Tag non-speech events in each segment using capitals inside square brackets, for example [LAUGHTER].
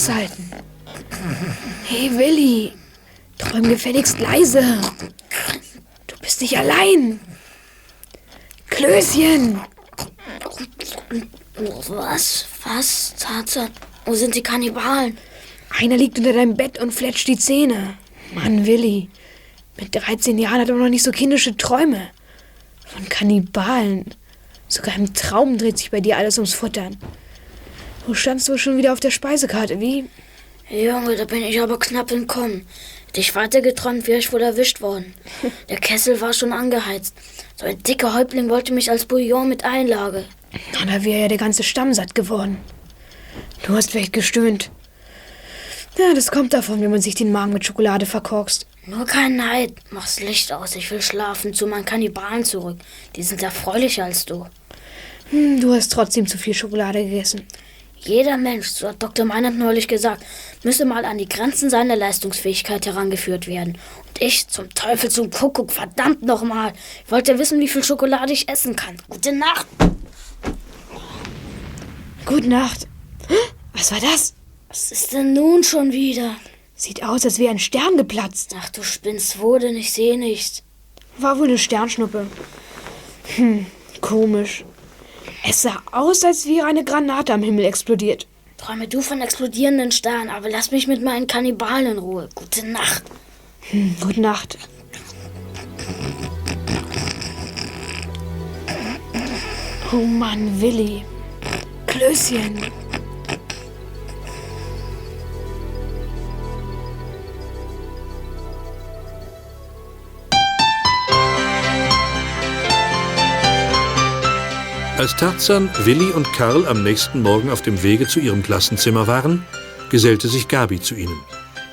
Aushalten. Hey Willi, träum gefälligst leise. Du bist nicht allein. Klößchen. Was? Was? Tarzan? Wo sind die Kannibalen? Einer liegt unter deinem Bett und fletscht die Zähne. Mann, Willi. Mit 13 Jahren hat er noch nicht so kindische Träume. Von Kannibalen. Sogar im Traum dreht sich bei dir alles ums Futtern. Du standst wohl schon wieder auf der Speisekarte, wie? Junge, da bin ich aber knapp entkommen. Hätte ich weitergeträumt, wäre ich wohl erwischt worden. [LAUGHS] Der Kessel war schon angeheizt. So ein dicker Häuptling wollte mich als Bouillon mit Einlage. Na, da wäre ja der ganze Stamm satt geworden. Du hast vielleicht gestöhnt. Ja, das kommt davon, wenn man sich den Magen mit Schokolade verkorkst. Nur kein Neid. Mach's Licht aus. Ich will schlafen. Zu meinen Kannibalen zurück. Die sind erfreulicher als du. Hm, du hast trotzdem zu viel Schokolade gegessen. Jeder Mensch, so hat Dr. Meinert neulich gesagt, müsse mal an die Grenzen seiner Leistungsfähigkeit herangeführt werden. Und ich, zum Teufel, zum Kuckuck, verdammt nochmal. Ich wollte wissen, wie viel Schokolade ich essen kann. Gute Nacht. Gute Nacht. Was war das? Was ist denn nun schon wieder? Sieht aus, als wäre ein Stern geplatzt. Ach, du spinnst wo denn? Ich sehe nichts. War wohl eine Sternschnuppe. Hm, komisch. Es sah aus, als wäre eine Granate am Himmel explodiert. Träume du von explodierenden Sternen, aber lass mich mit meinen Kannibalen in Ruhe. Gute Nacht. Hm, gute Nacht. Oh Mann, Willi. Klößchen. Als Tarzan, Willi und Karl am nächsten Morgen auf dem Wege zu ihrem Klassenzimmer waren, gesellte sich Gabi zu ihnen.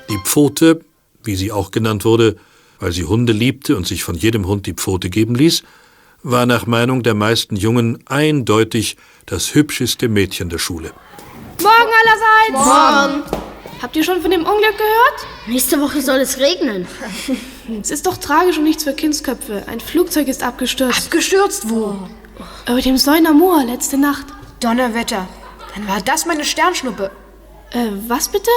Die Pfote, wie sie auch genannt wurde, weil sie Hunde liebte und sich von jedem Hund die Pfote geben ließ, war nach Meinung der meisten Jungen eindeutig das hübscheste Mädchen der Schule. Morgen allerseits! Morgen! Habt ihr schon von dem Unglück gehört? Nächste Woche soll es regnen. Es ist doch tragisch und nichts für Kindsköpfe. Ein Flugzeug ist abgestürzt. Abgestürzt wo? Über dem Säuner Moor letzte Nacht. Donnerwetter. Dann war das meine Sternschnuppe. Äh, was bitte?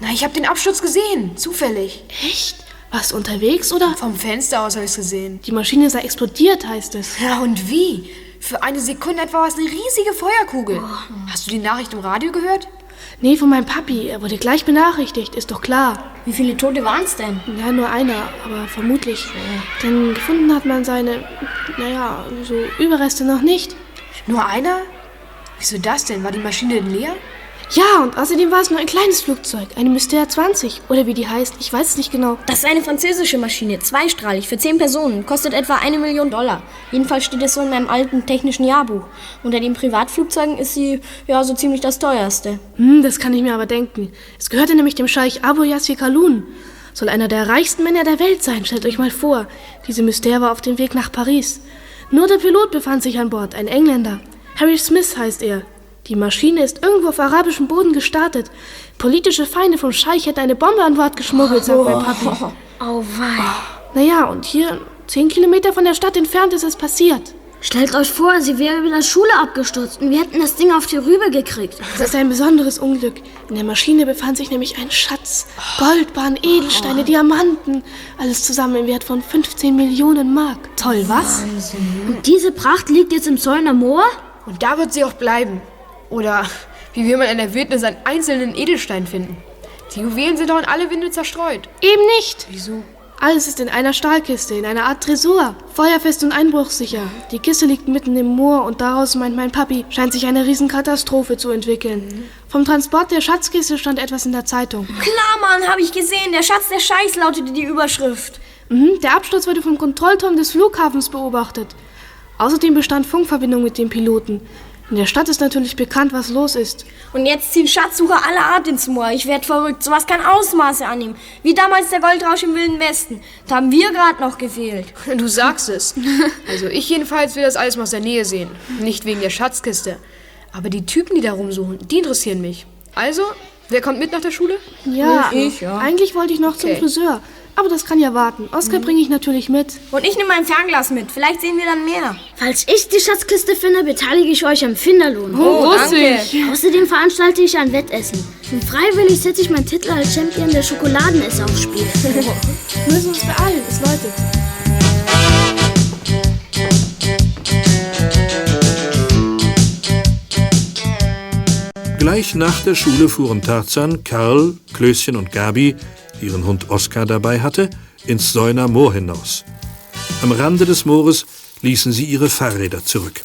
Na, ich habe den Absturz gesehen. Zufällig. Echt? Warst du unterwegs oder? Vom Fenster aus habe ich gesehen. Die Maschine sei explodiert, heißt es. Ja, und wie? Für eine Sekunde etwa war es eine riesige Feuerkugel. Hast du die Nachricht im Radio gehört? Nee, von meinem Papi. Er wurde gleich benachrichtigt, ist doch klar. Wie viele Tote waren es denn? Ja, nur einer, aber vermutlich. Denn gefunden hat man seine, naja, so Überreste noch nicht. Nur einer? Wieso das denn? War die Maschine denn leer? Ja, und außerdem war es nur ein kleines Flugzeug, eine Mystère 20 oder wie die heißt, ich weiß es nicht genau. Das ist eine französische Maschine, zweistrahlig, für zehn Personen, kostet etwa eine Million Dollar. Jedenfalls steht es so in meinem alten technischen Jahrbuch. Unter den Privatflugzeugen ist sie ja so ziemlich das teuerste. Hm, das kann ich mir aber denken. Es gehörte nämlich dem Scheich Abu Yassi Kalun. Soll einer der reichsten Männer der Welt sein, stellt euch mal vor. Diese Mystère war auf dem Weg nach Paris. Nur der Pilot befand sich an Bord, ein Engländer. Harry Smith heißt er. Die Maschine ist irgendwo auf arabischem Boden gestartet. Politische Feinde vom Scheich hätten eine Bombe an Bord geschmuggelt, sagt mein Papi. [LAUGHS] Oh wei. Naja, und hier, zehn Kilometer von der Stadt entfernt, ist es passiert. Stellt euch vor, sie wäre über der Schule abgestürzt und wir hätten das Ding auf die Rübe gekriegt. Das ist ein besonderes Unglück. In der Maschine befand sich nämlich ein Schatz. Goldbahn, Edelsteine, Diamanten. Alles zusammen im Wert von 15 Millionen Mark. Toll, was? Und diese Pracht liegt jetzt im Zäuner Moor? Und da wird sie auch bleiben. Oder wie will man in der Wildnis einen einzelnen Edelstein finden? Die Juwelen sind doch in alle Winde zerstreut. Eben nicht. Wieso? Alles ist in einer Stahlkiste, in einer Art Tresor. Feuerfest und einbruchsicher. Die Kiste liegt mitten im Moor und daraus, meint mein Papi, scheint sich eine Riesenkatastrophe zu entwickeln. Vom Transport der Schatzkiste stand etwas in der Zeitung. Klar, Mann, habe ich gesehen. Der Schatz der Scheiß lautete die Überschrift. Mhm, der Absturz wurde vom Kontrollturm des Flughafens beobachtet. Außerdem bestand Funkverbindung mit dem Piloten. In der Stadt ist natürlich bekannt, was los ist. Und jetzt ziehen Schatzsucher aller Art ins Moor. Ich werd verrückt. Sowas kann Ausmaße annehmen. Wie damals der Goldrausch im Wilden Westen. Da haben wir gerade noch gefehlt. [LAUGHS] Du sagst es. Also ich jedenfalls will das alles mal aus der Nähe sehen. Nicht wegen der Schatzkiste. Aber die Typen, die da rumsuchen, die interessieren mich. Also, wer kommt mit nach der Schule? Ja, Ich, ja. eigentlich wollte ich noch zum Okay. Friseur. Aber das kann ja warten. Oskar bringe ich natürlich mit. Und ich nehme mein Fernglas mit. Vielleicht sehen wir dann mehr. Falls ich die Schatzkiste finde, beteilige ich euch am Finderlohn. Oh, danke. Außerdem veranstalte ich ein Wettessen. Und freiwillig setze ich meinen Titel als Champion der Schokoladenesser aufs Spiel. [LAUGHS] Müssen uns beeilen, es läutet. Gleich nach der Schule fuhren Tarzan, Karl, Klößchen und Gabi, ihren Hund Oskar dabei hatte, ins Säuner Moor hinaus. Am Rande des Moores ließen sie ihre Fahrräder zurück.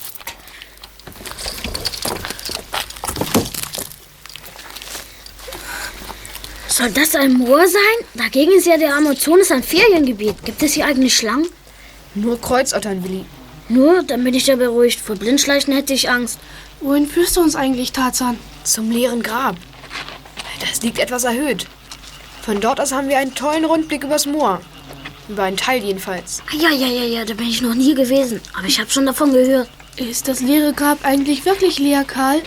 Soll das ein Moor sein? Dagegen ist ja der Amazonas ein Feriengebiet. Gibt es hier eigentlich Schlangen? Nur Kreuzottern, Willi. Nur, dann bin ich ja beruhigt. Vor Blindschleichen hätte ich Angst. Wohin führst du uns eigentlich, Tarzan? Zum leeren Grab. Das liegt etwas erhöht. Von dort aus haben wir einen tollen Rundblick übers Moor. Über einen Teil jedenfalls. Ah, Ja, ja, ja, ja, da bin ich noch nie gewesen. Aber ich habe schon davon gehört. Ist das leere Grab eigentlich wirklich leer, Karl?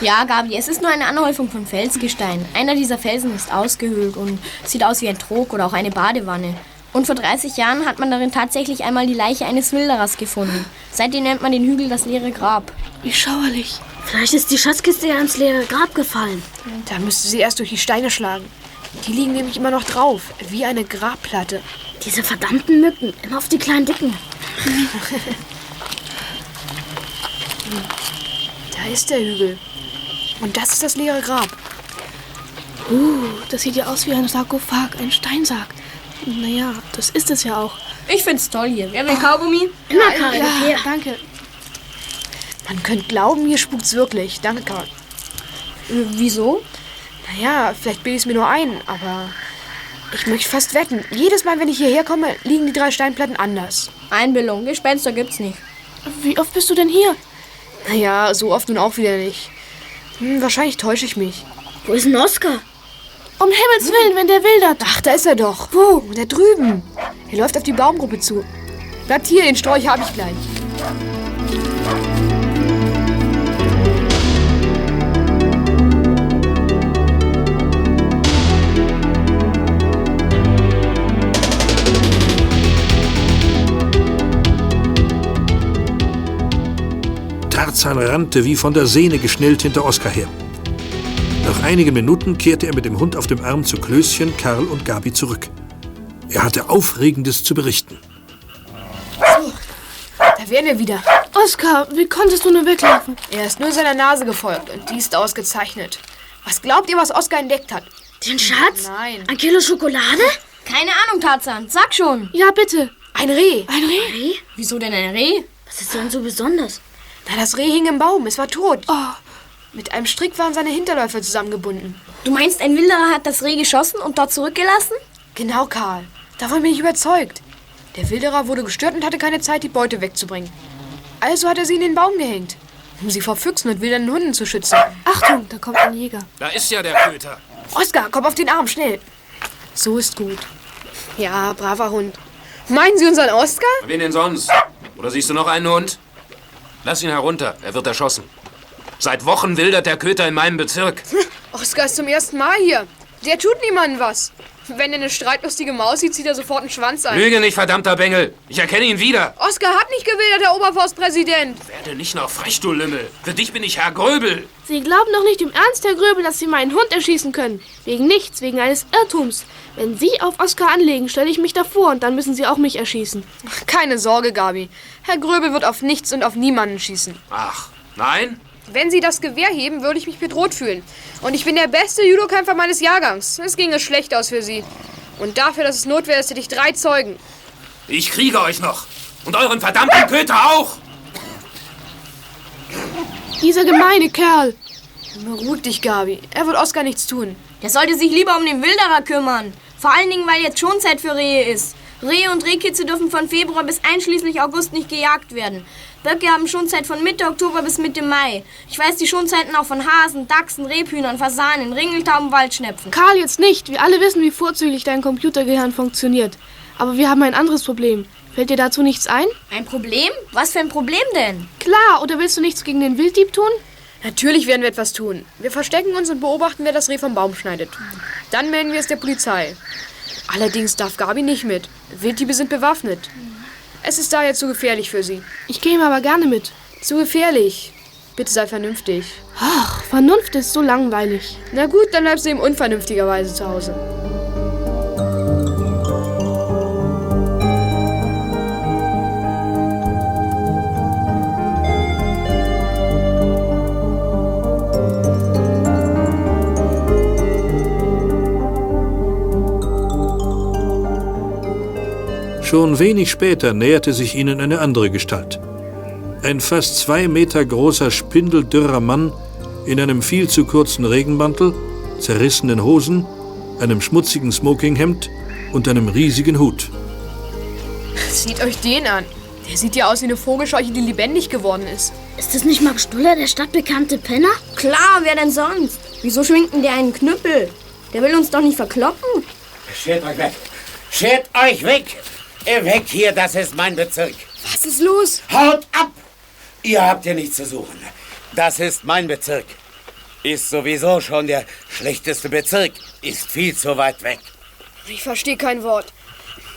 Ja, Gabi, es ist nur eine Anhäufung von Felsgestein. Einer dieser Felsen ist ausgehöhlt und sieht aus wie ein Trog oder auch eine Badewanne. Und vor 30 Jahren hat man darin tatsächlich einmal die Leiche eines Wilderers gefunden. Seitdem nennt man den Hügel das leere Grab. Wie schauerlich. Vielleicht ist die Schatzkiste ja ins leere Grab gefallen. Da müsste sie erst durch die Steine schlagen. Die liegen nämlich immer noch drauf, wie eine Grabplatte. Diese verdammten Mücken. Immer auf die kleinen Dicken. [LAUGHS] Da ist der Hügel. Und das ist das leere Grab. Uh, das sieht ja aus wie ein Sarkophag, ein Steinsarg. Naja, das ist es ja auch. Ich find's toll hier. Wer will Kaugummi? Immer, Karl. Ja, her. danke. Man könnte glauben, hier spukt's wirklich. Danke, Karl. Äh, wieso? Naja, vielleicht bilde ich es mir nur ein, aber ich möchte fast wetten. Jedes Mal, wenn ich hierher komme, liegen die drei Steinplatten anders. Einbildung. Gespenster gibt's nicht. Wie oft bist du denn hier? Naja, so oft nun auch wieder nicht. Hm, wahrscheinlich täusche ich mich. Wo ist denn Oskar? Um Himmels Willen, wenn der wildert. Ach, da ist er doch. Wo? Da drüben. Er läuft auf die Baumgruppe zu. Bleibt hier, den Storch habe ich gleich. Tarzan rannte wie von der Sehne geschnellt hinter Oskar her. Nach einigen Minuten kehrte er mit dem Hund auf dem Arm zu Klößchen, Karl und Gabi zurück. Er hatte Aufregendes zu berichten. Da wären wir wieder. Oskar, wie konntest du nur weglaufen? Er ist nur seiner Nase gefolgt und die ist ausgezeichnet. Was glaubt ihr, was Oskar entdeckt hat? Den Schatz? Nein. Ein Kilo Schokolade? Keine Ahnung, Tarzan. Sag schon. Ja, bitte. Ein Reh. Ein Reh? Reh? Wieso denn ein Reh? Was ist denn so besonders? Na, das Reh hing im Baum. Es war tot. Oh, Mit einem Strick waren seine Hinterläufe zusammengebunden. Du meinst, ein Wilderer hat das Reh geschossen und dort zurückgelassen? Genau, Karl. Davon bin ich überzeugt. Der Wilderer wurde gestört und hatte keine Zeit, die Beute wegzubringen. Also hat er sie in den Baum gehängt, um sie vor Füchsen und wilden Hunden zu schützen. Achtung, da kommt ein Jäger. Da ist ja der Köter. Oskar, komm auf den Arm, schnell. So ist gut. Ja, braver Hund. Meinen Sie unseren Oskar? Wen denn sonst? Oder siehst du noch einen Hund? Lass ihn herunter, er wird erschossen. Seit Wochen wildert der Köter in meinem Bezirk. Oskar ist zum ersten Mal hier. Der tut niemandem was. Wenn er eine streitlustige Maus sieht, zieht er sofort einen Schwanz ein. Lüge nicht, verdammter Bengel. Ich erkenne ihn wieder. Oskar hat nicht gewildert, Herr Oberforstpräsident. Werde nicht noch frech, du Lümmel. Für dich bin ich Herr Gröbel. Sie glauben doch nicht im Ernst, Herr Gröbel, dass Sie meinen Hund erschießen können. Wegen nichts, wegen eines Irrtums. Wenn Sie auf Oskar anlegen, stelle ich mich davor und dann müssen Sie auch mich erschießen. Keine Sorge, Gabi. Herr Gröbel wird auf nichts und auf niemanden schießen. Ach, nein? Wenn Sie das Gewehr heben, würde ich mich bedroht fühlen. Und ich bin der beste Judokämpfer meines Jahrgangs. Es ginge schlecht aus für Sie. Und dafür, dass es notwehr ist, hätte ich drei Zeugen. Ich kriege euch noch. Und euren verdammten Köter auch. Dieser gemeine Kerl. Beruhig dich, Gabi. Er wird Oskar nichts tun. Der sollte sich lieber um den Wilderer kümmern. Vor allen Dingen, weil jetzt Schonzeit für Rehe ist. Rehe und Rehkitze dürfen von Februar bis einschließlich August nicht gejagt werden. Böcke haben Schonzeit von Mitte Oktober bis Mitte Mai. Ich weiß die Schonzeiten auch von Hasen, Dachsen, Rebhühnern, Fasanen, Ringeltauben, Waldschnepfen. Karl, jetzt nicht. Wir alle wissen, wie vorzüglich dein Computergehirn funktioniert. Aber wir haben ein anderes Problem. Fällt dir dazu nichts ein? Ein Problem? Was für ein Problem denn? Klar, oder willst du nichts gegen den Wilddieb tun? Natürlich werden wir etwas tun. Wir verstecken uns und beobachten, wer das Reh vom Baum schneidet. Dann melden wir es der Polizei. Allerdings darf Gabi nicht mit. Wilddiebe sind bewaffnet. Es ist daher zu gefährlich für sie. Ich gehe aber gerne mit. Zu gefährlich. Bitte sei vernünftig. Ach, Vernunft ist so langweilig. Na gut, dann bleibst du eben unvernünftigerweise zu Hause. Schon wenig später näherte sich ihnen eine andere Gestalt. Ein fast zwei Meter großer, spindeldürrer Mann in einem viel zu kurzen Regenmantel, zerrissenen Hosen, einem schmutzigen Smokinghemd und einem riesigen Hut. Sieht euch den an. Der sieht ja aus wie eine Vogelscheuche, die lebendig geworden ist. Ist das nicht Max Stuller, der stadtbekannte Penner? Klar, wer denn sonst? Wieso schwingt denn der einen Knüppel? Der will uns doch nicht verkloppen. Schert euch weg! Schert euch weg! Ihr Weg hier, das ist mein Bezirk. Was ist los? Haut ab! Ihr habt hier nichts zu suchen. Das ist mein Bezirk. Ist sowieso schon der schlechteste Bezirk. Ist viel zu weit weg. Ich verstehe kein Wort.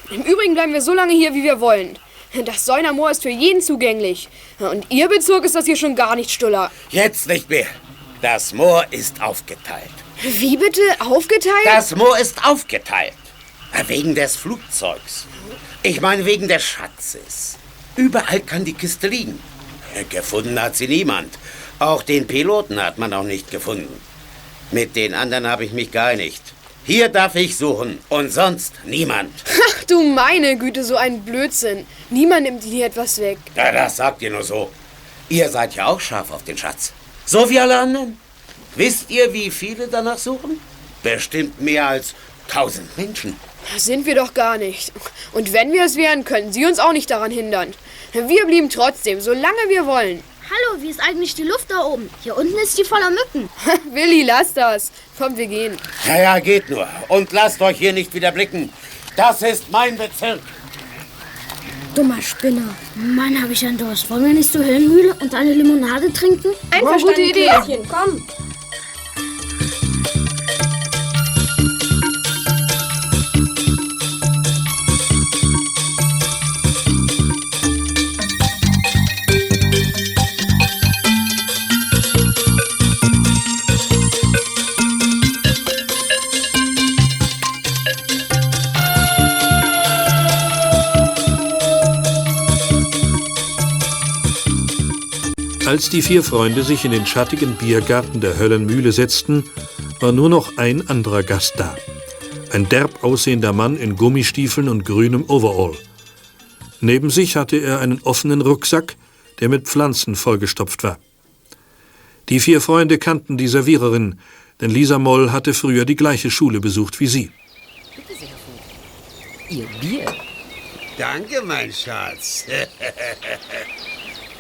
Im Übrigen bleiben wir so lange hier, wie wir wollen. Das Säunermoor ist für jeden zugänglich. Und Ihr Bezirk ist das hier schon gar nicht stuller. Jetzt nicht mehr. Das Moor ist aufgeteilt. Wie bitte? Aufgeteilt? Das Moor ist aufgeteilt. Wegen des Flugzeugs. Ich meine wegen des Schatzes. Überall kann die Kiste liegen. Gefunden hat sie niemand. Auch den Piloten hat man noch nicht gefunden. Mit den anderen habe ich mich geeinigt. Hier darf ich suchen und sonst niemand. [LAUGHS] Ach du meine Güte, so ein Blödsinn. Niemand nimmt hier etwas weg. Ja, das sagt ihr nur so. Ihr seid ja auch scharf auf den Schatz. So wie alle anderen. Wisst ihr, wie viele danach suchen? Bestimmt mehr als tausend Menschen. Sind wir doch gar nicht. Und wenn wir es wären, könnten Sie uns auch nicht daran hindern. Wir blieben trotzdem, solange wir wollen. Hallo, wie ist eigentlich die Luft da oben? Hier unten ist die voller Mücken. [LAUGHS] Willi, lass das. Komm, wir gehen. Ja, ja, geht nur. Und lasst euch hier nicht wieder blicken. Das ist mein Bezirk. Dummer Spinner. Mann, habe ich einen Durst. Wollen wir nicht zur Höhenmühle und eine Limonade trinken? Einverstanden, gute Idee. Klärchen, Komm. Die vier Freunde sich in den schattigen Biergarten der Höllenmühle setzten, war nur noch ein anderer Gast da. Ein derb aussehender Mann in Gummistiefeln und grünem Overall. Neben sich hatte er einen offenen Rucksack, der mit Pflanzen vollgestopft war. Die vier Freunde kannten die Serviererin, denn Lisa Moll hatte früher die gleiche Schule besucht wie sie. Ihr Bier. Danke, mein Schatz. [LAUGHS]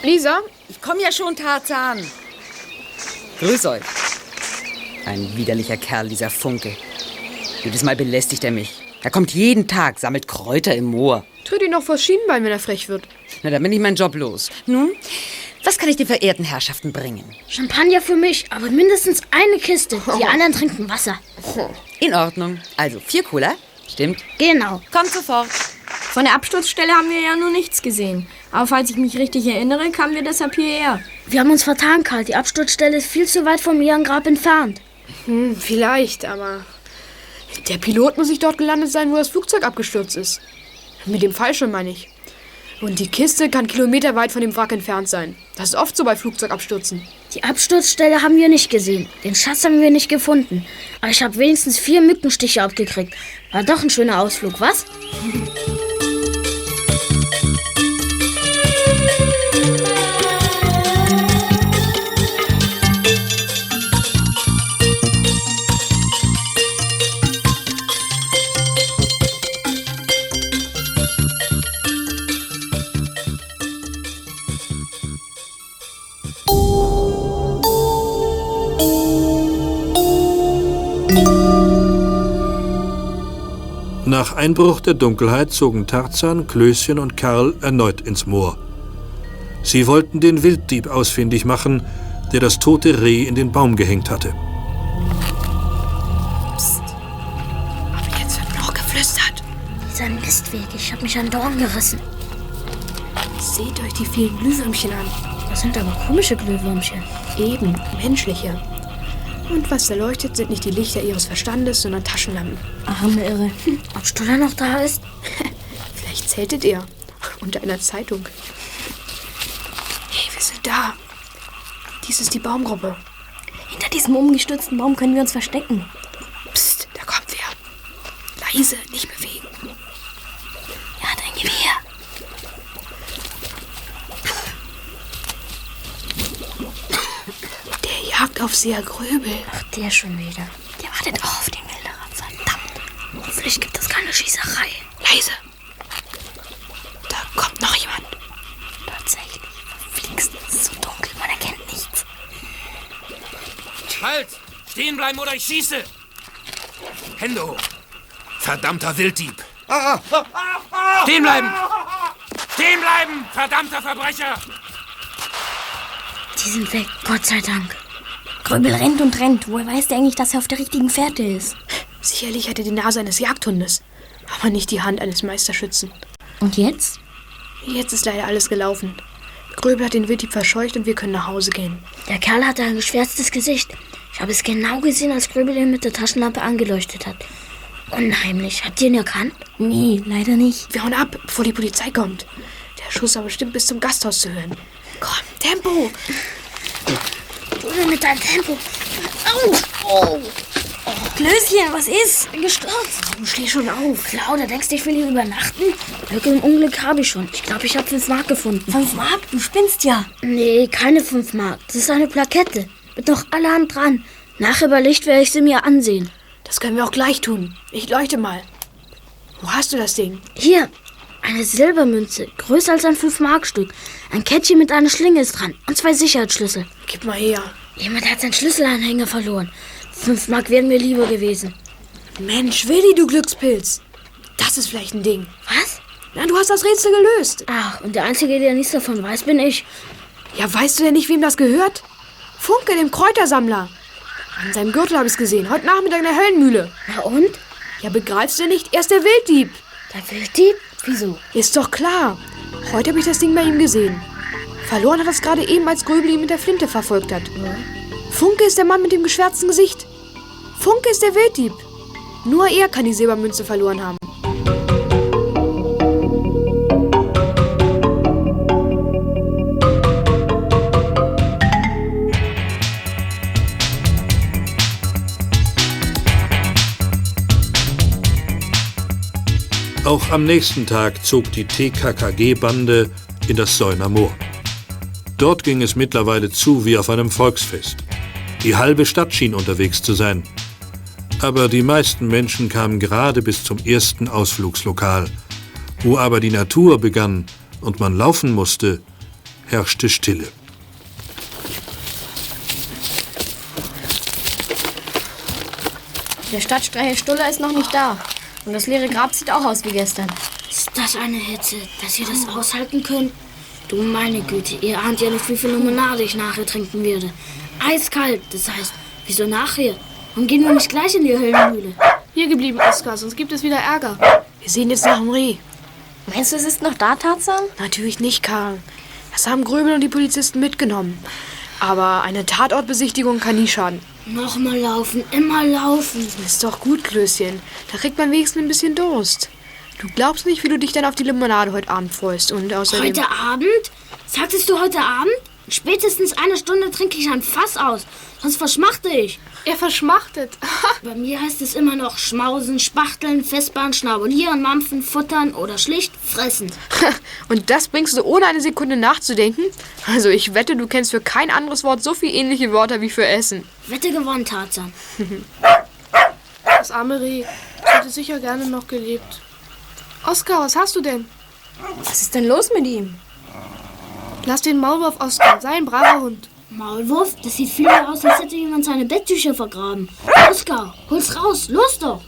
Lisa, Ich komme ja schon, Tarzan. Grüß euch. Ein widerlicher Kerl, dieser Funke. Jedes Mal belästigt er mich. Er kommt jeden Tag, sammelt Kräuter im Moor. tritt ihn doch vor Schienbein, wenn er frech wird. Na, dann bin ich meinen Job los. Nun, was kann ich den verehrten Herrschaften bringen? Champagner für mich, aber mindestens eine Kiste. Die anderen trinken Wasser. In Ordnung. Also, vier Cola. Stimmt. Genau. Kommt sofort. Von der Absturzstelle haben wir ja nur nichts gesehen. Aber falls ich mich richtig erinnere, kamen wir deshalb hierher. Wir haben uns vertan, Karl. Die Absturzstelle ist viel zu weit vom Ehrengrab entfernt. Hm, vielleicht, aber der Pilot muss sich dort gelandet sein, wo das Flugzeug abgestürzt ist. Mit dem Fallschirm meine ich. Und die Kiste kann kilometerweit von dem Wrack entfernt sein. Das ist oft so bei Flugzeugabstürzen. Die Absturzstelle haben wir nicht gesehen. Den Schatz haben wir nicht gefunden. Aber ich habe wenigstens vier Mückenstiche abgekriegt. War doch ein schöner Ausflug, was? [LAUGHS] Nach Einbruch der Dunkelheit zogen Tarzan, Klößchen und Karl erneut ins Moor. Sie wollten den Wilddieb ausfindig machen, der das tote Reh in den Baum gehängt hatte. Aber jetzt wird noch geflüstert. Dieser Mistweg, ich habe mich an Dorn gerissen. Seht euch die vielen Glühwürmchen an. Das sind aber komische Glühwürmchen. Eben, menschliche. Und was da leuchtet, sind nicht die Lichter ihres Verstandes, sondern Taschenlampen. Arme Irre. Ob Stuller noch da ist? [LAUGHS] Vielleicht zeltet er. Unter einer Zeitung. Hey, wir sind da. Dies ist die Baumgruppe. Hinter diesem umgestürzten Baum können wir uns verstecken. Psst, da kommt wer. Leise, nicht bewegen. Ja, dein Gewehr. Der Jagdaufseher Gröbel. Ach, der schon wieder. Der wartet auch auf den Wilderer. Verdammt. Hoffentlich gibt es keine Schießerei. Leise. Da kommt noch jemand. Tatsächlich. Verflixt. Es ist so dunkel, man erkennt nichts. Halt! Stehen bleiben oder ich schieße! Hände hoch! Verdammter Wilddieb! Stehen bleiben! Stehen bleiben, verdammter Verbrecher! Die sind weg. Gott sei Dank. Gröbel rennt und rennt. Woher weiß der eigentlich, dass er auf der richtigen Fährte ist? Sicherlich hat er die Nase eines Jagdhundes, aber nicht die Hand eines Meisterschützen. Und jetzt? Jetzt ist leider alles gelaufen. Gröbel hat den Wilddieb verscheucht und wir können nach Hause gehen. Der Kerl hatte ein geschwärztes Gesicht. Ich habe es genau gesehen, als Gröbel ihn mit der Taschenlampe angeleuchtet hat. Unheimlich. Habt ihr ihn erkannt? Nee, leider nicht. Wir hauen ab, bevor die Polizei kommt. Der Schuss war bestimmt bis zum Gasthaus zu hören. Komm, Tempo! Denn mit deinem Tempo. Au! Oh! Klößchen, was ist? Bin gestürzt. Warum steh schon auf? Claudia, denkst du, ich will hier übernachten? Glück im Unglück habe ich schon. Ich glaube, ich habe fünf Mark gefunden. Fünf Mark? Du spinnst ja. Nee, keine fünf Mark. Das ist eine Plakette. Mit noch allerhand dran. Nachher bei Licht werde ich sie mir ansehen. Das können wir auch gleich tun. Ich leuchte mal. Wo hast du das Ding? Hier, eine Silbermünze, größer als ein 5-Mark-Stück. Ein Kettchen mit einer Schlinge ist dran und zwei Sicherheitsschlüssel. Gib mal her. Jemand hat seinen Schlüsselanhänger verloren. 5 Mark wären mir lieber gewesen. Mensch, Willi, du Glückspilz. Das ist vielleicht ein Ding. Was? Na, du hast das Rätsel gelöst. Ach, und der Einzige, der nichts davon weiß, bin ich. Ja, weißt du denn nicht, wem das gehört? Funke, dem Kräutersammler. An seinem Gürtel habe ich es gesehen. Heute Nachmittag in der Höllenmühle. Na und? Ja, begreifst du nicht? Er ist der Wilddieb. Der Wilddieb? Wieso? Ist doch klar. Heute habe ich das Ding bei ihm gesehen. Verloren hat es gerade eben, als Gröbel ihn mit der Flinte verfolgt hat. Funke ist der Mann mit dem geschwärzten Gesicht. Funke ist der Wilddieb. Nur er kann die Silbermünze verloren haben. Auch am nächsten Tag zog die TKKG-Bande in das Säuner Moor. Dort ging es mittlerweile zu wie auf einem Volksfest. Die halbe Stadt schien unterwegs zu sein. Aber die meisten Menschen kamen gerade bis zum ersten Ausflugslokal. Wo aber die Natur begann und man laufen musste, herrschte Stille. Der Stadtstreicher Stuller ist noch nicht da. Und das leere Grab sieht auch aus wie gestern. Ist das eine Hitze, dass ihr das aushalten könnt? Du meine Güte, ihr ahnt ja nicht, wie viel Limonade ich nachher trinken werde. Eiskalt, das heißt, wieso nachher? Warum gehen wir nicht gleich in die Höllenmühle? Hier geblieben, Oskar, sonst gibt es wieder Ärger. Wir sehen jetzt nach dem Reh. Meinst du, es ist noch da, Tarzan? Natürlich nicht, Karl. Das haben Gröbel und die Polizisten mitgenommen. Aber eine Tatortbesichtigung kann nie schaden. Nochmal laufen, immer laufen. Ist doch gut, Klößchen. Da kriegt man wenigstens ein bisschen Durst. Du glaubst nicht, wie du dich dann auf die Limonade heute Abend freust. Und außerdem... Heute Abend? Sagtest du heute Abend? Spätestens eine Stunde trinke ich ein Fass aus, sonst verschmachte ich. Er verschmachtet. [LAUGHS] Bei mir heißt es immer noch schmausen, spachteln, festbahn, schnabulieren, mampfen, futtern oder schlicht fressen. [LAUGHS] Und das bringst du ohne eine Sekunde nachzudenken? Also ich wette, du kennst für kein anderes Wort so viele ähnliche Wörter wie für Essen. Wette gewonnen, Tarzan. [LAUGHS] Das arme Reh. Hätte sicher gerne noch gelebt. Oskar, was hast du denn? Was ist denn los mit ihm? Lass den Maulwurf, Oskar. Sei ein braver Hund. Maulwurf? Das sieht vielmehr aus, als hätte jemand seine Betttücher vergraben. Oskar, hol's raus, los doch!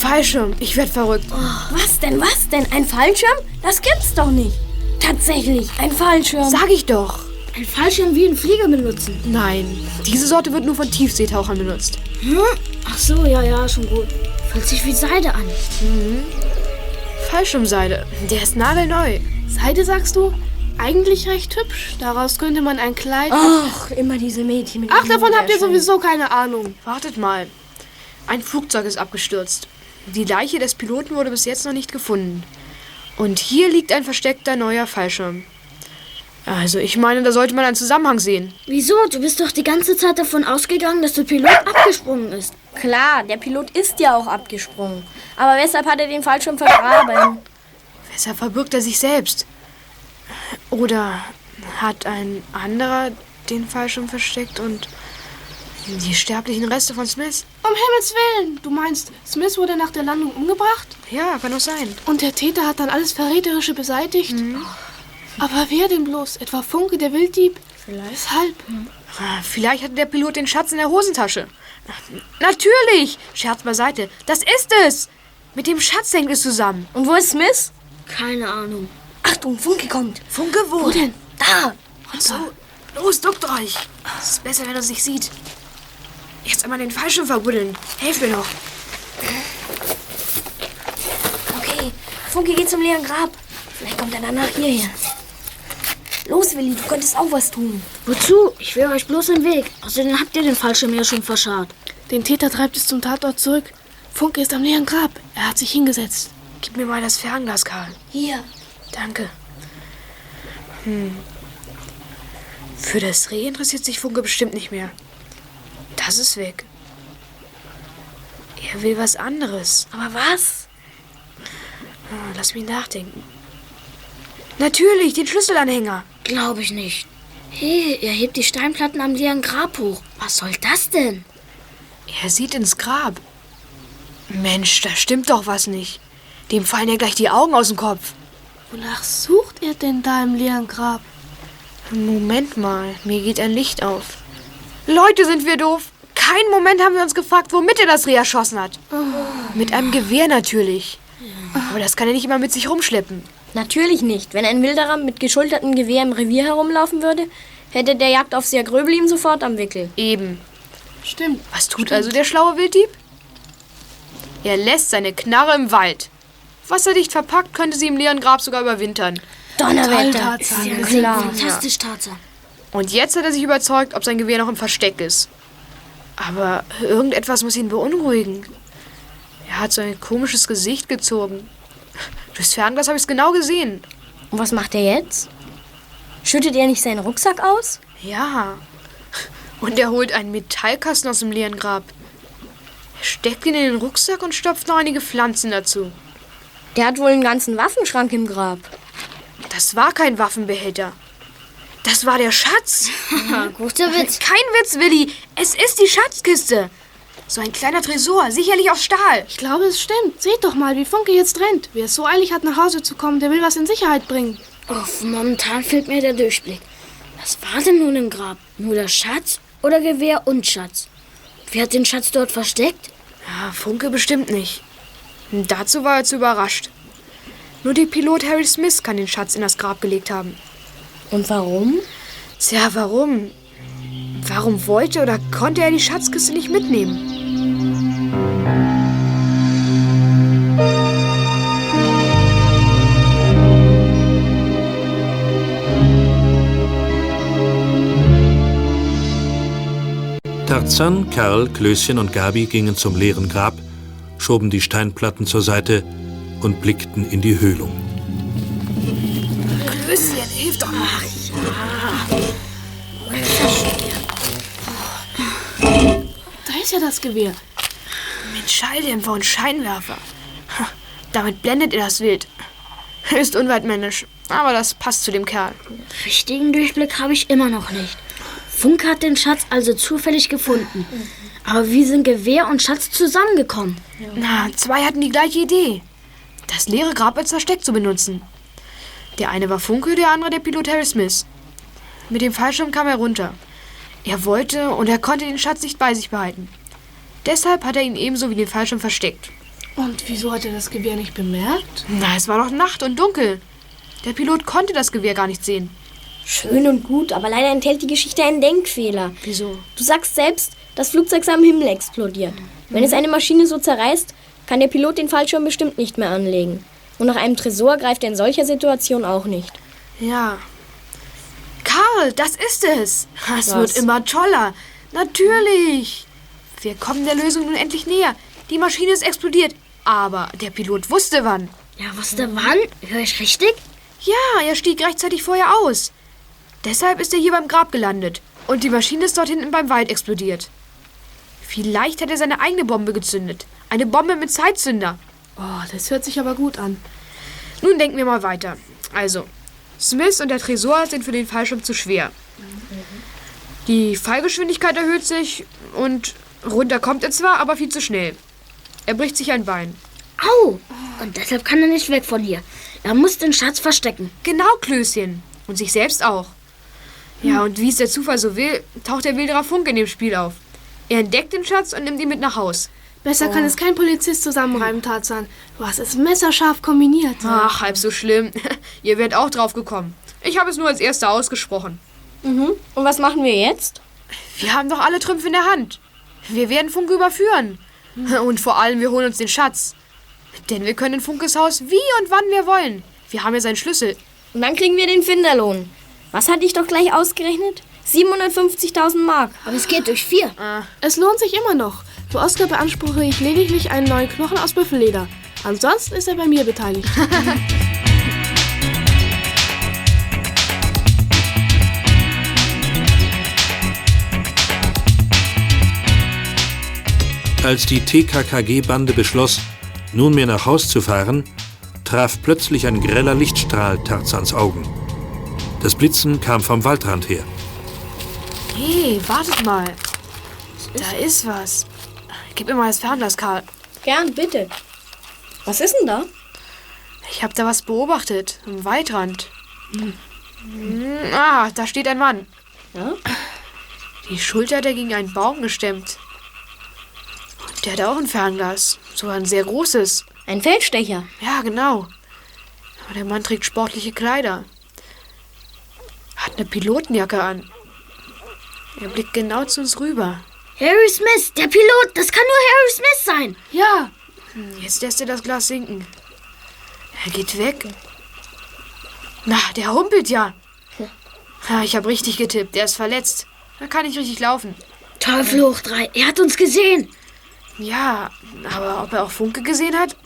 Fallschirm. Ich werd verrückt. Was denn, was denn? Ein Fallschirm? Das gibt's doch nicht. Tatsächlich, ein Fallschirm. Sag ich doch. Ein Fallschirm wie ein Flieger benutzen. Nein, diese Sorte wird nur von Tiefseetauchern benutzt. Hm? Ach so, ja, ja, schon gut. Fühlt sich wie Seide an. Fallschirmseide. Der ist nagelneu. Seide, sagst du? Eigentlich recht hübsch. Daraus könnte man ein Kleid. Ach, immer diese Mädchen mit Ach, davon habt ihr sowieso keine Ahnung. Wartet mal. Ein Flugzeug ist abgestürzt. Die Leiche des Piloten wurde bis jetzt noch nicht gefunden. Und hier liegt ein versteckter neuer Fallschirm. Also, ich meine, da sollte man einen Zusammenhang sehen. Wieso? Du bist doch die ganze Zeit davon ausgegangen, dass der Pilot abgesprungen ist. Klar, der Pilot ist ja auch abgesprungen. Aber weshalb hat er den Fallschirm vergraben? Weshalb verbirgt er sich selbst? Oder hat ein anderer den Fallschirm versteckt und die sterblichen Reste von Smith? Um Himmels Willen. Du meinst, Smith wurde nach der Landung umgebracht? Ja, kann doch sein. Und der Täter hat dann alles Verräterische beseitigt? Aber wer denn bloß? Etwa Funke, der Wilddieb? Vielleicht. Weshalb? Ah, Vielleicht hatte der Pilot den Schatz in der Hosentasche. Natürlich! Scherz beiseite. Das ist es! Mit dem Schatz hängt es zusammen. Und wo ist Smith? Keine Ahnung. Achtung, Funke kommt. Funke wo? Wo denn? Da. Und so. Los, duckt euch. Es ist besser, wenn er uns nicht sieht. Jetzt einmal den Fallschirm verbuddeln. Helft mir noch. Okay, Funke geht zum leeren Grab. Vielleicht kommt er danach hierher. Los, Willi, du könntest auch was tun. Wozu? Ich will euch bloß im Weg. Außerdem habt ihr den Fallschirm ja schon verscharrt. Den Täter treibt es zum Tatort zurück. Funke ist am leeren Grab. Er hat sich hingesetzt. Gib mir mal das Fernglas, Karl. Hier. Danke. Hm. Für das Reh interessiert sich Funke bestimmt nicht mehr. Das ist weg. Er will was anderes. Aber was? Ah, Lass mich nachdenken. Natürlich, den Schlüsselanhänger. Glaube ich nicht. Hey, er hebt die Steinplatten am leeren Grab hoch. Was soll das denn? Er sieht ins Grab. Mensch, da stimmt doch was nicht. Dem fallen ja gleich die Augen aus dem Kopf. Wonach sucht er denn da im leeren Grab? Moment mal, mir geht ein Licht auf. Leute, sind wir doof. Keinen Moment haben wir uns gefragt, womit er das Reh erschossen hat. Mit einem Gewehr natürlich. Aber das kann er nicht immer mit sich rumschleppen. Natürlich nicht. Wenn ein Wilderer mit geschultertem Gewehr im Revier herumlaufen würde, hätte der Jagdaufseher Gröbel ihm sofort am Wickel. Eben. Stimmt. Was tut also der schlaue Wilddieb? Er lässt seine Knarre im Wald. Wasserdicht verpackt könnte sie im leeren Grab sogar überwintern. Donnerwetter. Tarzan. Ja klar. Fantastisch, Tarzan. Und jetzt hat er sich überzeugt, ob sein Gewehr noch im Versteck ist. Aber irgendetwas muss ihn beunruhigen. Er hat so ein komisches Gesicht gezogen. Durchs Fernglas habe ich es genau gesehen. Und was macht er jetzt? Schüttet er nicht seinen Rucksack aus? Ja. Und er holt einen Metallkasten aus dem leeren Grab. Er steckt ihn in den Rucksack und stopft noch einige Pflanzen dazu. Der hat wohl einen ganzen Waffenschrank im Grab. Das war kein Waffenbehälter. Das war der Schatz. Guter Witz. Kein Witz, Willi. Es ist die Schatzkiste. So ein kleiner Tresor, sicherlich aus Stahl. Ich glaube, es stimmt. Seht doch mal, wie Funke jetzt rennt. Wer es so eilig hat, nach Hause zu kommen, der will was in Sicherheit bringen. Uff, momentan fehlt mir der Durchblick. Was war denn nun im Grab? Nur der Schatz oder Gewehr und Schatz? Wer hat den Schatz dort versteckt? Ja, Funke bestimmt nicht. Dazu war er zu überrascht. Nur der Pilot Harry Smith kann den Schatz in das Grab gelegt haben. Und warum? Tja, warum? Warum wollte oder konnte er die Schatzkiste nicht mitnehmen? Tarzan, Karl, Klößchen und Gabi gingen zum leeren Grab, schoben die Steinplatten zur Seite und blickten in die Höhlung. Klößchen, hilf doch mal. Da ist ja das Gewehr. Mit Schalldämpfer und Scheinwerfer. Damit blendet er das Wild. Ist unweitmännisch, aber das passt zu dem Kerl. Richtigen Durchblick habe ich immer noch nicht. Funke hat den Schatz also zufällig gefunden. Aber wie sind Gewehr und Schatz zusammengekommen? Na, zwei hatten die gleiche Idee. Das leere Grab als Versteck zu benutzen. Der eine war Funke, der andere der Pilot Harry Smith. Mit dem Fallschirm kam er runter. Er wollte und er konnte den Schatz nicht bei sich behalten. Deshalb hat er ihn ebenso wie den Fallschirm versteckt. Und wieso hat er das Gewehr nicht bemerkt? Na, es war doch Nacht und dunkel. Der Pilot konnte das Gewehr gar nicht sehen. Schön und gut, aber leider enthält die Geschichte einen Denkfehler. Wieso? Du sagst selbst, das Flugzeug sei am Himmel explodiert. Wenn es eine Maschine so zerreißt, kann der Pilot den Fallschirm bestimmt nicht mehr anlegen. Und nach einem Tresor greift er in solcher Situation auch nicht. Ja. Karl, das ist es. Es wird immer toller. Natürlich. Wir kommen der Lösung nun endlich näher. Die Maschine ist explodiert. Aber der Pilot wusste wann. Ja, wusste wann? Hör ich richtig? Ja, er stieg rechtzeitig vorher aus. Deshalb ist er hier beim Grab gelandet. Und die Maschine ist dort hinten beim Wald explodiert. Vielleicht hat er seine eigene Bombe gezündet. Eine Bombe mit Zeitzünder. Oh, das hört sich aber gut an. Nun denken wir mal weiter. Also, Smith und der Tresor sind für den Fallschirm zu schwer. Die Fallgeschwindigkeit erhöht sich und runter kommt er zwar, aber viel zu schnell. Er bricht sich ein Bein. Au! Und deshalb kann er nicht weg von hier. Er muss den Schatz verstecken. Genau, Klößchen. Und sich selbst auch. Ja, und wie es der Zufall so will, taucht der wilderer Funk in dem Spiel auf. Er entdeckt den Schatz und nimmt ihn mit nach Haus. Besser kann es kein Polizist zusammenreimen, Tarzan. Du hast es messerscharf kombiniert. Ach, halb so schlimm. [LAUGHS] Ihr werdet auch drauf gekommen. Ich habe es nur als Erster ausgesprochen. Mhm. Und was machen wir jetzt? Wir haben doch alle Trümpfe in der Hand. Wir werden Funke überführen. Und vor allem, wir holen uns den Schatz. Denn wir können in Funkes Haus wie und wann wir wollen. Wir haben ja seinen Schlüssel. Und dann kriegen wir den Finderlohn. Was hatte ich doch gleich ausgerechnet? 750.000 Mark. Aber es geht durch vier. Es lohnt sich immer noch. Für Oskar beanspruche ich lediglich einen neuen Knochen aus Büffelleder. Ansonsten ist er bei mir beteiligt. [LAUGHS] Als die TKKG-Bande beschloss, nunmehr nach Haus zu fahren, traf plötzlich ein greller Lichtstrahl Tarzans Augen. Das Blitzen kam vom Waldrand her. Hey, wartet mal. Da ist was. Gib mir mal das Fernglas, Karl. Gern, bitte. Was ist denn da? Ich habe da was beobachtet. Am Waldrand. Hm, Ah, da steht ein Mann. Ja? Die Schulter hat er gegen einen Baum gestemmt. Und der hat auch ein Fernglas. Sogar ein sehr großes. Ein Feldstecher. Ja, genau. Aber der Mann trägt sportliche Kleider. Hat eine Pilotenjacke an. Er blickt genau zu uns rüber. Harry Smith, der Pilot. Das kann nur Harry Smith sein. ja, Jetzt lässt er das Glas sinken. Er geht weg. Na, der humpelt ja. Ja, ich habe richtig getippt. Der ist verletzt. Da kann ich richtig laufen. Teufel hoch drei. Er hat uns gesehen. Ja, aber ob er auch Funke gesehen hat?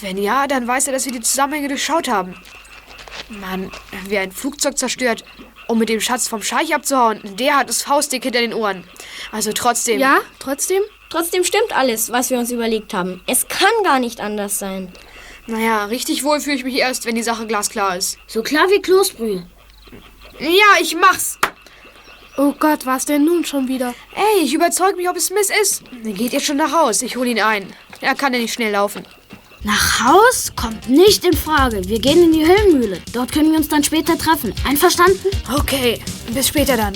Wenn ja, dann weiß er, dass wir die Zusammenhänge durchschaut haben. Mann, wer ein Flugzeug zerstört, um mit dem Schatz vom Scheich abzuhauen, der hat es faustdick hinter den Ohren. Also trotzdem. ja, trotzdem. Trotzdem stimmt alles, was wir uns überlegt haben. Es kann gar nicht anders sein. Naja, richtig wohl fühle ich mich erst, wenn die Sache glasklar ist. So klar wie Kloßbrühe. Ja, ich mach's. Oh Gott, was denn nun schon wieder? Ey, ich überzeug mich, ob es Smith ist. Dann geht jetzt schon nach Haus. Ich hol ihn ein. Er kann ja nicht schnell laufen. Nach Haus kommt nicht in Frage. Wir gehen in die Höllenmühle. Dort können wir uns dann später treffen. Einverstanden? Okay, bis später dann.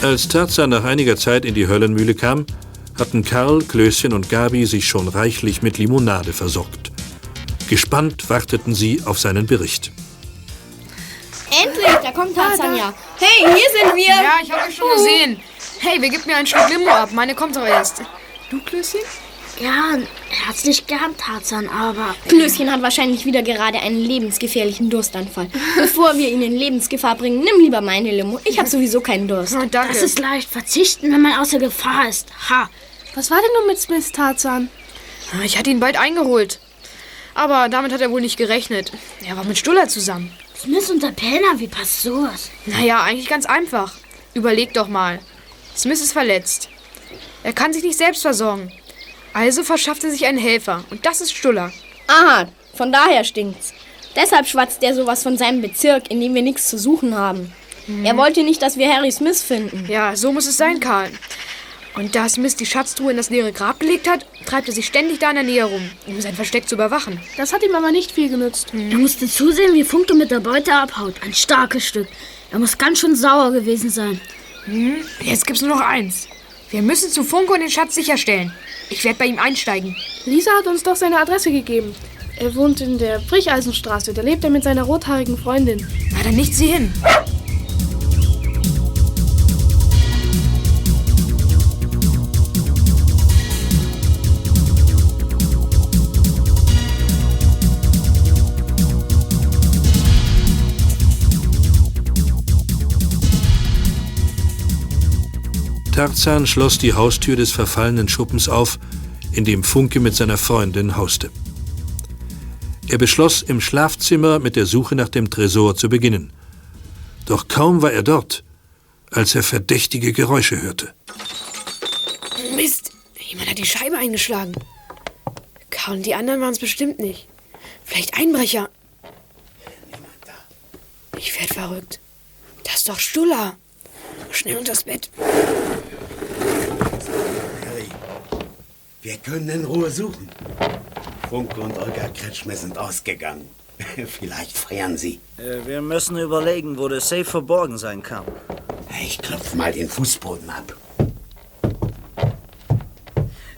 Als Tarzan nach einiger Zeit in die Höllenmühle kam, hatten Karl, Klößchen und Gabi sich schon reichlich mit Limonade versorgt. Gespannt warteten sie auf seinen Bericht. Kommt Tarzan ja. Hey, hier sind wir. Ja, ich hab euch schon gesehen. Hey, wer gibt mir einen Schluck Limo ab? Meine kommt doch erst. Du, Klößchen? Gern. Herzlich gern, Tarzan, aber... Klößchen hat wahrscheinlich wieder gerade einen lebensgefährlichen Durstanfall. [LAUGHS] Bevor wir ihn in Lebensgefahr bringen, nimm lieber meine Limo. Ich habe sowieso keinen Durst. Oh, danke. Das ist leicht. Verzichten, wenn man außer Gefahr ist. Ha. Was war denn nun mit Smith, Tarzan? Ich hatte ihn bald eingeholt. Aber damit hat er wohl nicht gerechnet. Er war mit Stuller zusammen. Smith und der Penner, wie passt sowas? Naja, eigentlich ganz einfach. Überleg doch mal. Smith ist verletzt. Er kann sich nicht selbst versorgen. Also verschafft er sich einen Helfer. Und das ist Stuller. Aha, von daher stinkt's. Deshalb schwatzt er sowas von seinem Bezirk, in dem wir nichts zu suchen haben. Er wollte nicht, dass wir Harry Smith finden. Ja, so muss es sein, Karl. Und da Smith die Schatztruhe in das leere Grab gelegt hat, treibt er sich ständig da in der Nähe rum, um sein Versteck zu überwachen. Das hat ihm aber nicht viel genützt. Er musste zusehen, wie Funke mit der Beute abhaut. Ein starkes Stück. Er muss ganz schön sauer gewesen sein. Hm, jetzt gibt's nur noch eins. Wir müssen zu Funke und den Schatz sicherstellen. Ich werde bei ihm einsteigen. Lisa hat uns doch seine Adresse gegeben. Er wohnt in der Bricheisenstraße. Da lebt er mit seiner rothaarigen Freundin. Na, dann nicht sie hin. Tarzan schloss die Haustür des verfallenen Schuppens auf, in dem Funke mit seiner Freundin hauste. Er beschloss, im Schlafzimmer mit der Suche nach dem Tresor zu beginnen. Doch kaum war er dort, als er verdächtige Geräusche hörte. Mist, jemand hat die Scheibe eingeschlagen. Karl und die anderen waren es bestimmt nicht. Vielleicht Einbrecher. Ich werd verrückt. Das ist doch Stuller. Schnell unters Bett. Harry, wir können in Ruhe suchen. Funke und Olga Kretschmer sind ausgegangen. [LAUGHS] Vielleicht feiern sie. Äh, Wir müssen überlegen, wo der Safe verborgen sein kann. Ich klopfe mal den Fußboden ab.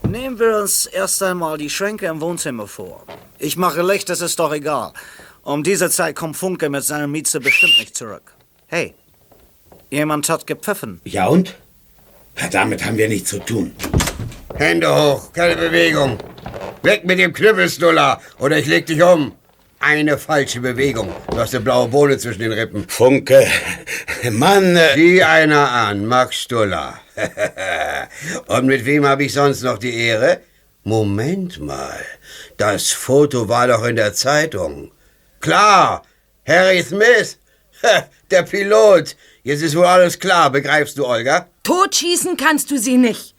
Nehmen wir uns erst einmal die Schränke im Wohnzimmer vor. Ich mache Licht, das ist doch egal. Um diese Zeit kommt Funke mit seiner Mieze bestimmt nicht zurück. Hey, jemand hat gepfiffen. Ja und? Ja, damit haben wir nichts zu tun. Hände hoch, keine Bewegung. Weg mit dem Knüppelsnuller oder ich leg dich um. Eine falsche Bewegung. Du hast eine blaue Bohne zwischen den Rippen. Funke, Mann. Äh Sieh einer an, Max Stuller. [LAUGHS] Und mit wem habe ich sonst noch die Ehre? Moment mal. Das Foto war doch in der Zeitung. Klar, Harry Smith. [LAUGHS] Der Pilot. Jetzt ist wohl alles klar, begreifst du, Olga? Totschießen kannst du sie nicht.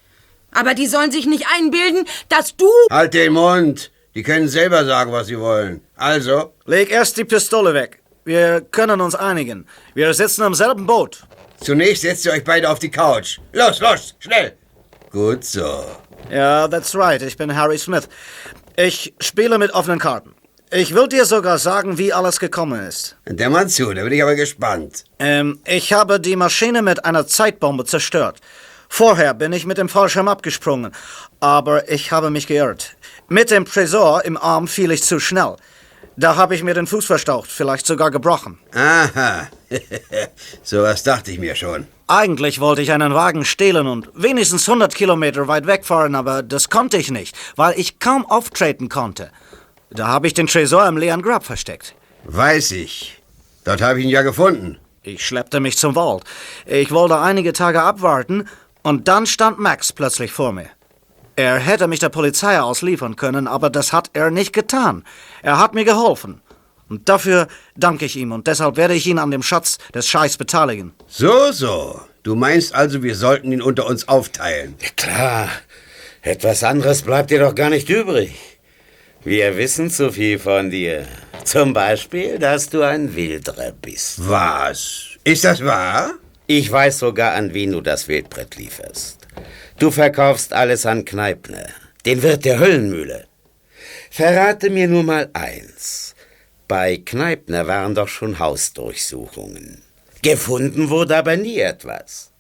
Aber die sollen sich nicht einbilden, dass du... Halt den Mund. Die können selber sagen, was sie wollen. Also? Leg erst die Pistole weg. Wir können uns einigen. Wir sitzen im selben Boot. Zunächst setzt ihr euch beide auf die Couch. Los, los, schnell. Gut so. Ja, that's right. Ich bin Harry Smith. Ich spiele mit offenen Karten. Ich will dir sogar sagen, wie alles gekommen ist. Der Mann zu, da bin ich aber gespannt. Ähm, ich habe die Maschine mit einer Zeitbombe zerstört. Vorher bin ich mit dem Fallschirm abgesprungen, aber ich habe mich geirrt. Mit dem Tresor im Arm fiel ich zu schnell. Da habe ich mir den Fuß verstaucht, vielleicht sogar gebrochen. Aha. [LAUGHS] Sowas dachte ich mir schon. Eigentlich wollte ich einen Wagen stehlen und wenigstens 100 Kilometer weit wegfahren, aber das konnte ich nicht, weil ich kaum auftreten konnte. Da habe ich den Tresor im leeren Grab versteckt. Weiß ich. Dort habe ich ihn ja gefunden. Ich schleppte mich zum Wald. Ich wollte einige Tage abwarten und dann stand Max plötzlich vor mir. Er hätte mich der Polizei ausliefern können, aber das hat er nicht getan. Er hat mir geholfen. Und dafür danke ich ihm und deshalb werde ich ihn an dem Schatz des Scheichs beteiligen. So, so. Du meinst also, wir sollten ihn unter uns aufteilen? Ja, klar. Etwas anderes bleibt dir doch gar nicht übrig. Wir wissen zu viel von dir. Zum Beispiel, dass du ein Wilderer bist. Was? Ist das wahr? Ich weiß sogar, an wen du das Wildbrett lieferst. Du verkaufst alles an Kneipner, den Wirt der Höllenmühle. Verrate mir nur mal eins. Bei Kneipner waren doch schon Hausdurchsuchungen. Gefunden wurde aber nie etwas.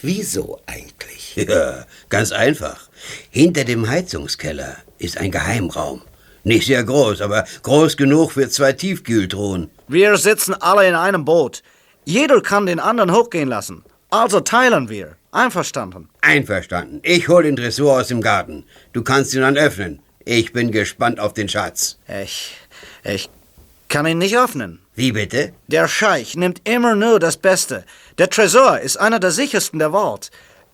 Wieso eigentlich? [LAUGHS] Ja, ganz einfach. Hinter dem Heizungskeller ist ein Geheimraum. Nicht sehr groß, aber groß genug für zwei Tiefkühltruhen. Wir sitzen alle in einem Boot. Jeder kann den anderen hochgehen lassen. Also teilen wir. Einverstanden. Einverstanden. Ich hol den Tresor aus dem Garten. Du kannst ihn dann öffnen. Ich bin gespannt auf den Schatz. Ich. Ich kann ihn nicht öffnen. Wie bitte? Der Scheich nimmt immer nur das Beste. Der Tresor ist einer der sichersten der Welt.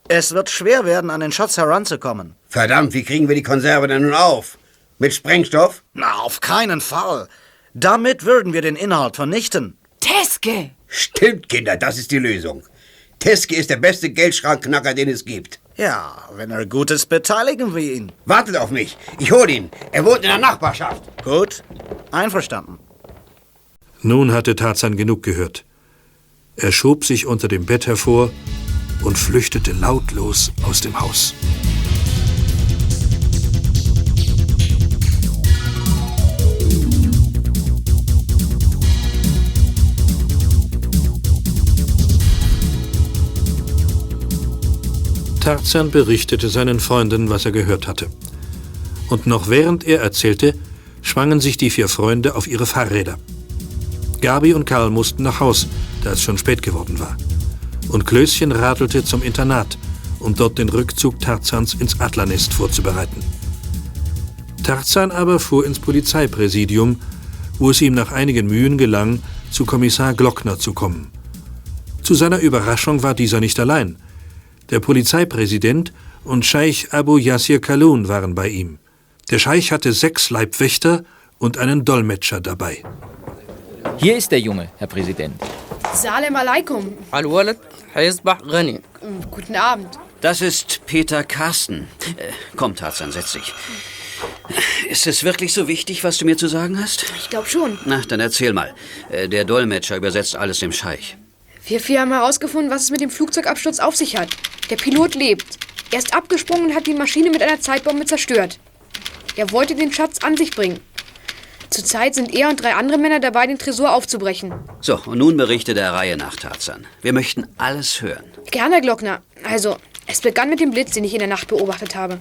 Es wird schwer werden, an den Schatz heranzukommen. Verdammt, wie kriegen wir die Konserve denn nun auf? Mit Sprengstoff? Na, auf keinen Fall. Damit würden wir den Inhalt vernichten. Teske! Stimmt, Kinder, das ist die Lösung. Teske ist der beste Geldschrankknacker, den es gibt. Ja, wenn er gut ist, beteiligen wir ihn. Wartet auf mich. Ich hol ihn. Er wohnt in der Nachbarschaft. Gut, einverstanden. Nun hatte Tarzan genug gehört. Er schob sich unter dem Bett hervor und flüchtete lautlos aus dem Haus. Tarzan berichtete seinen Freunden, was er gehört hatte. Und noch während er erzählte, schwangen sich die vier Freunde auf ihre Fahrräder. Gabi und Karl mussten nach Haus, da es schon spät geworden war. Und Klößchen radelte zum Internat, um dort den Rückzug Tarzans ins Adlernest vorzubereiten. Tarzan aber fuhr ins Polizeipräsidium, wo es ihm nach einigen Mühen gelang, zu Kommissar Glockner zu kommen. Zu seiner Überraschung war dieser nicht allein – der Polizeipräsident und Scheich Abu Yassir Kalun waren bei ihm. Der Scheich hatte sechs Leibwächter und einen Dolmetscher dabei. Hier ist der Junge, Herr Präsident. Salem alaikum. Guten Abend. Das ist Peter Carsten. Äh, komm, Tarzan, setz dich. Ist es wirklich so wichtig, was du mir zu sagen hast? Ich glaube schon. Na, dann erzähl mal. Äh, der Dolmetscher übersetzt alles dem Scheich. Wir vier haben herausgefunden, was es mit dem Flugzeugabsturz auf sich hat. Der Pilot lebt. Er ist abgesprungen und hat die Maschine mit einer Zeitbombe zerstört. Er wollte den Schatz an sich bringen. Zurzeit sind er und drei andere Männer dabei, den Tresor aufzubrechen. So, und nun berichte der Reihe nach, Tarzan. Wir möchten alles hören. Gerne, Herr Glockner. Also, es begann mit dem Blitz, den ich in der Nacht beobachtet habe.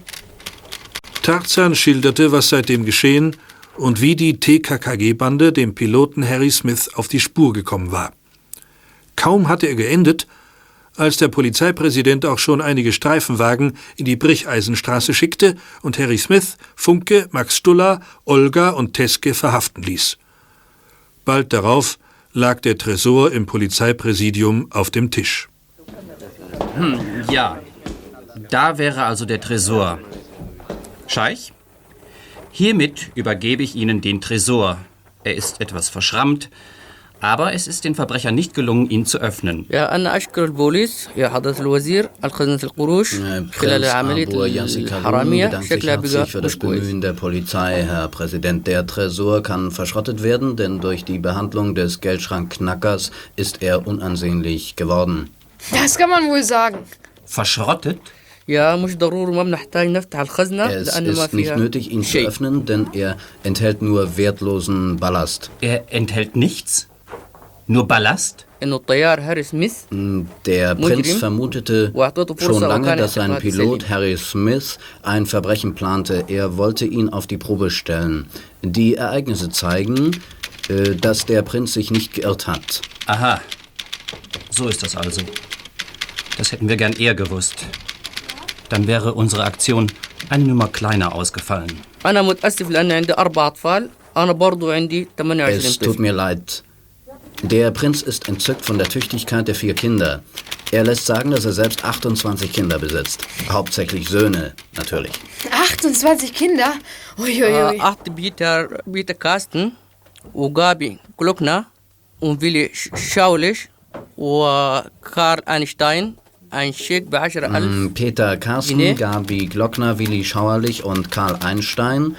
Tarzan schilderte, was seitdem geschehen und wie die TKKG-Bande dem Piloten Harry Smith auf die Spur gekommen war. Kaum hatte er geendet, als der Polizeipräsident auch schon einige Streifenwagen in die Bricheisenstraße schickte und Harry Smith, Funke, Max Stuller, Olga und Teske verhaften ließ. Bald darauf lag der Tresor im Polizeipräsidium auf dem Tisch. Hm, ja, da wäre also der Tresor. Scheich, hiermit übergebe ich Ihnen den Tresor. Er ist etwas verschrammt, aber es ist den Verbrechern nicht gelungen, ihn zu öffnen. Ja, أنا أشكر البوليس يا حضرة الوزير الخزنة القروش خلال عملية الحرامية شكلها بقى für das Bemühen der Polizei, Herr Präsident. Der Tresor kann verschrottet werden, denn durch die Behandlung des Geldschrankknackers ist er unansehnlich geworden. Das kann man wohl sagen. Verschrottet? Ja, مش ضروري ما بنحتاج نفتح الخزنة Es ist nicht nötig, ihn zu öffnen, denn er enthält nur wertlosen Ballast. Er enthält nichts? Nur Ballast? Mm, der Prinz vermutete schon lange, dass sein Pilot Harry Smith ein Verbrechen plante. Er wollte ihn auf die Probe stellen. Die Ereignisse zeigen, äh, dass der Prinz sich nicht geirrt hat. Aha. So ist das also. Das hätten wir gern eher gewusst. Dann wäre unsere Aktion eine Nummer kleiner ausgefallen. Es tut mir leid. Der Prinz ist entzückt von der Tüchtigkeit der vier Kinder. Er lässt sagen, dass er selbst 28 Kinder besitzt. Hauptsächlich Söhne, natürlich. 28 Kinder? Uiuiui. Äh, ah, acht Bieter, Bieterkasten, Ugabi Glockner und Willi Schaulich und Karl Einstein. Ein Schick bei mm, Peter Carsten, Gabi Glockner, Willi Schauerlich und Karl Einstein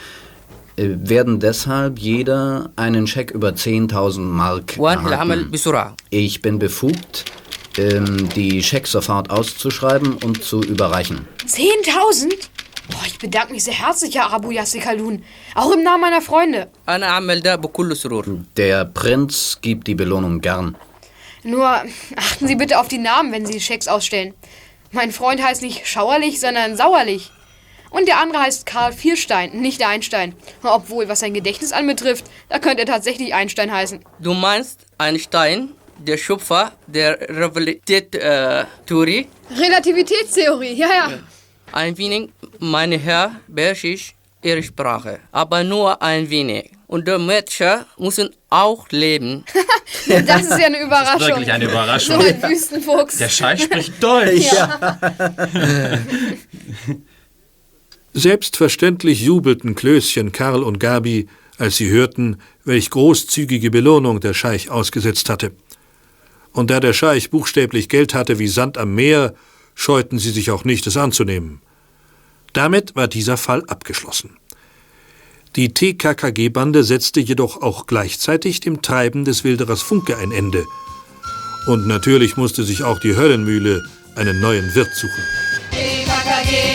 werden deshalb jeder einen Scheck über 10.000 Mark erhalten. Ich bin befugt, ähm, die Schecks sofort auszuschreiben und zu überreichen. 10.000? Oh, ich bedanke mich sehr herzlich, Herr Abu Yassikalun. Auch im Namen meiner Freunde. Der Prinz gibt die Belohnung gern. Nur achten Sie bitte auf die Namen, wenn Sie Schecks ausstellen. Mein Freund heißt nicht schauerlich, sondern sauerlich. Und der andere heißt Karl Vierstein, nicht Einstein. Obwohl, was sein Gedächtnis anbetrifft, da könnte er tatsächlich Einstein heißen. Du meinst Einstein, der Schöpfer der Relativitätstheorie? Relativitätstheorie, ja, ja. Ein wenig, meine Herr, beherrsche ich ihre Sprache, aber nur ein wenig. Und die Mädchen müssen auch leben. [LAUGHS] das ist ja eine Überraschung. Das ist wirklich eine Überraschung. So ein Wüstenfuchs. Der Scheich spricht Deutsch. Ja. [LAUGHS] Selbstverständlich jubelten Klößchen, Karl und Gabi, als sie hörten, welch großzügige Belohnung der Scheich ausgesetzt hatte. Und da der Scheich buchstäblich Geld hatte wie Sand am Meer, scheuten sie sich auch nicht, es anzunehmen. Damit war dieser Fall abgeschlossen. Die TKKG-Bande setzte jedoch auch gleichzeitig dem Treiben des Wilderers Funke ein Ende. Und natürlich musste sich auch die Höllenmühle einen neuen Wirt suchen. EKKG